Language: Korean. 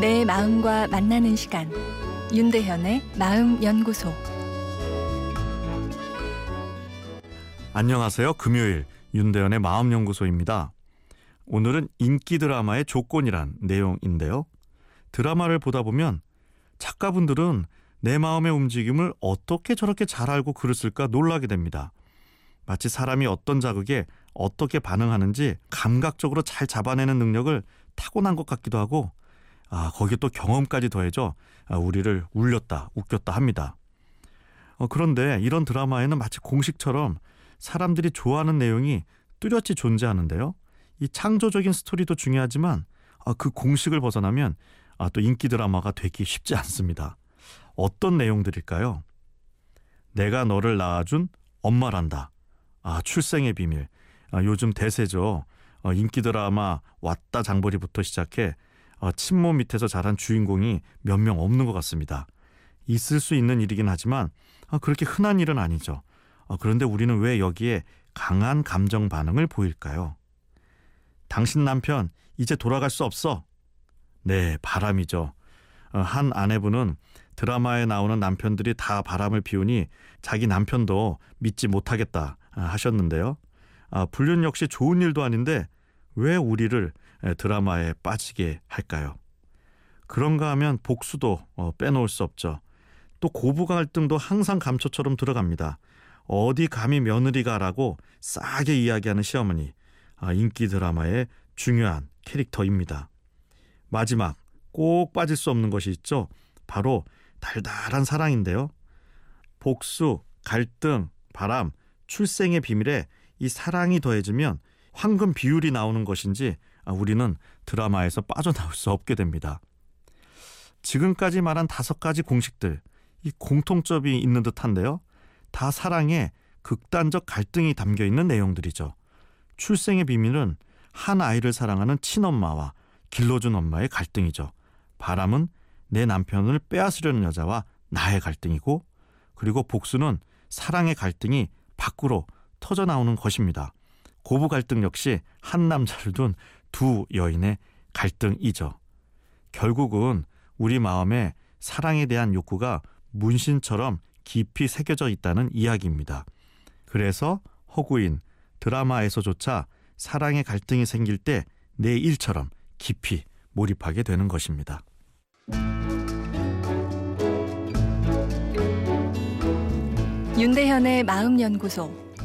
내 마음과 만나는 시간 윤대현의 마음 연구소 안녕하세요. 금요일 윤대현의 마음 연구소입니다. 오늘은 인기 드라마의 조건이란 내용인데요. 드라마를 보다 보면 작가분들은 내 마음의 움직임을 어떻게 저렇게 잘 알고 글을 쓸까 놀라게 됩니다. 마치 사람이 어떤 자극에 어떻게 반응하는지 감각적으로 잘 잡아내는 능력을 타고난 것 같기도 하고 아, 거기에 또 경험까지 더해져 아, 우리를 울렸다, 웃겼다 합니다. 어, 그런데 이런 드라마에는 마치 공식처럼 사람들이 좋아하는 내용이 뚜렷이 존재하는데요. 이 창조적인 스토리도 중요하지만 아, 그 공식을 벗어나면 아, 또 인기 드라마가 되기 쉽지 않습니다. 어떤 내용들일까요? 내가 너를 낳아준 엄마란다. 아, 출생의 비밀. 아, 요즘 대세죠. 어, 인기 드라마 왔다 장보리부터 시작해 어, 친모 밑에서 자란 주인공이 몇 명 없는 것 같습니다. 있을 수 있는 일이긴 하지만 아, 그렇게 흔한 일은 아니죠. 어, 그런데 우리는 왜 여기에 강한 감정 반응을 보일까요? 당신 남편 이제 돌아갈 수 없어. 네, 바람이죠. 어, 한 아내분은 드라마에 나오는 남편들이 다 바람을 피우니 자기 남편도 믿지 못하겠다 아, 하셨는데요. 아, 불륜 역시 좋은 일도 아닌데 왜 우리를 드라마에 빠지게 할까요? 그런가 하면 복수도 어, 빼놓을 수 없죠. 또 고부 갈등도 항상 감초처럼 들어갑니다. 어디 감히 며느리가라고 싸게 이야기하는 시어머니. 아, 인기 드라마의 중요한 캐릭터입니다. 마지막 꼭 빠질 수 없는 것이 있죠. 바로 달달한 사랑인데요. 복수, 갈등, 바람, 출생의 비밀에 이 사랑이 더해지면 황금 비율이 나오는 것인지 아, 우리는 드라마에서 빠져나올 수 없게 됩니다. 지금까지 말한 다섯 가지 공식들, 이 공통점이 있는 듯한데요. 다 사랑에 극단적 갈등이 담겨 있는 내용들이죠. 출생의 비밀은 한 아이를 사랑하는 친엄마와 길러준 엄마의 갈등이죠. 바람은 내 남편을 빼앗으려는 여자와 나의 갈등이고, 그리고 복수는 사랑의 갈등이 밖으로 터져 나오는 것입니다. 고부 갈등 역시 한 남자를 둔 두 여인의 갈등이죠. 결국은 우리 마음에 사랑에 대한 욕구가 문신처럼 깊이 새겨져 있다는 이야기입니다. 그래서 허구인 드라마에서조차 사랑의 갈등이 생길 때 내 일처럼 깊이 몰입하게 되는 것입니다. 윤대현의 마음연구소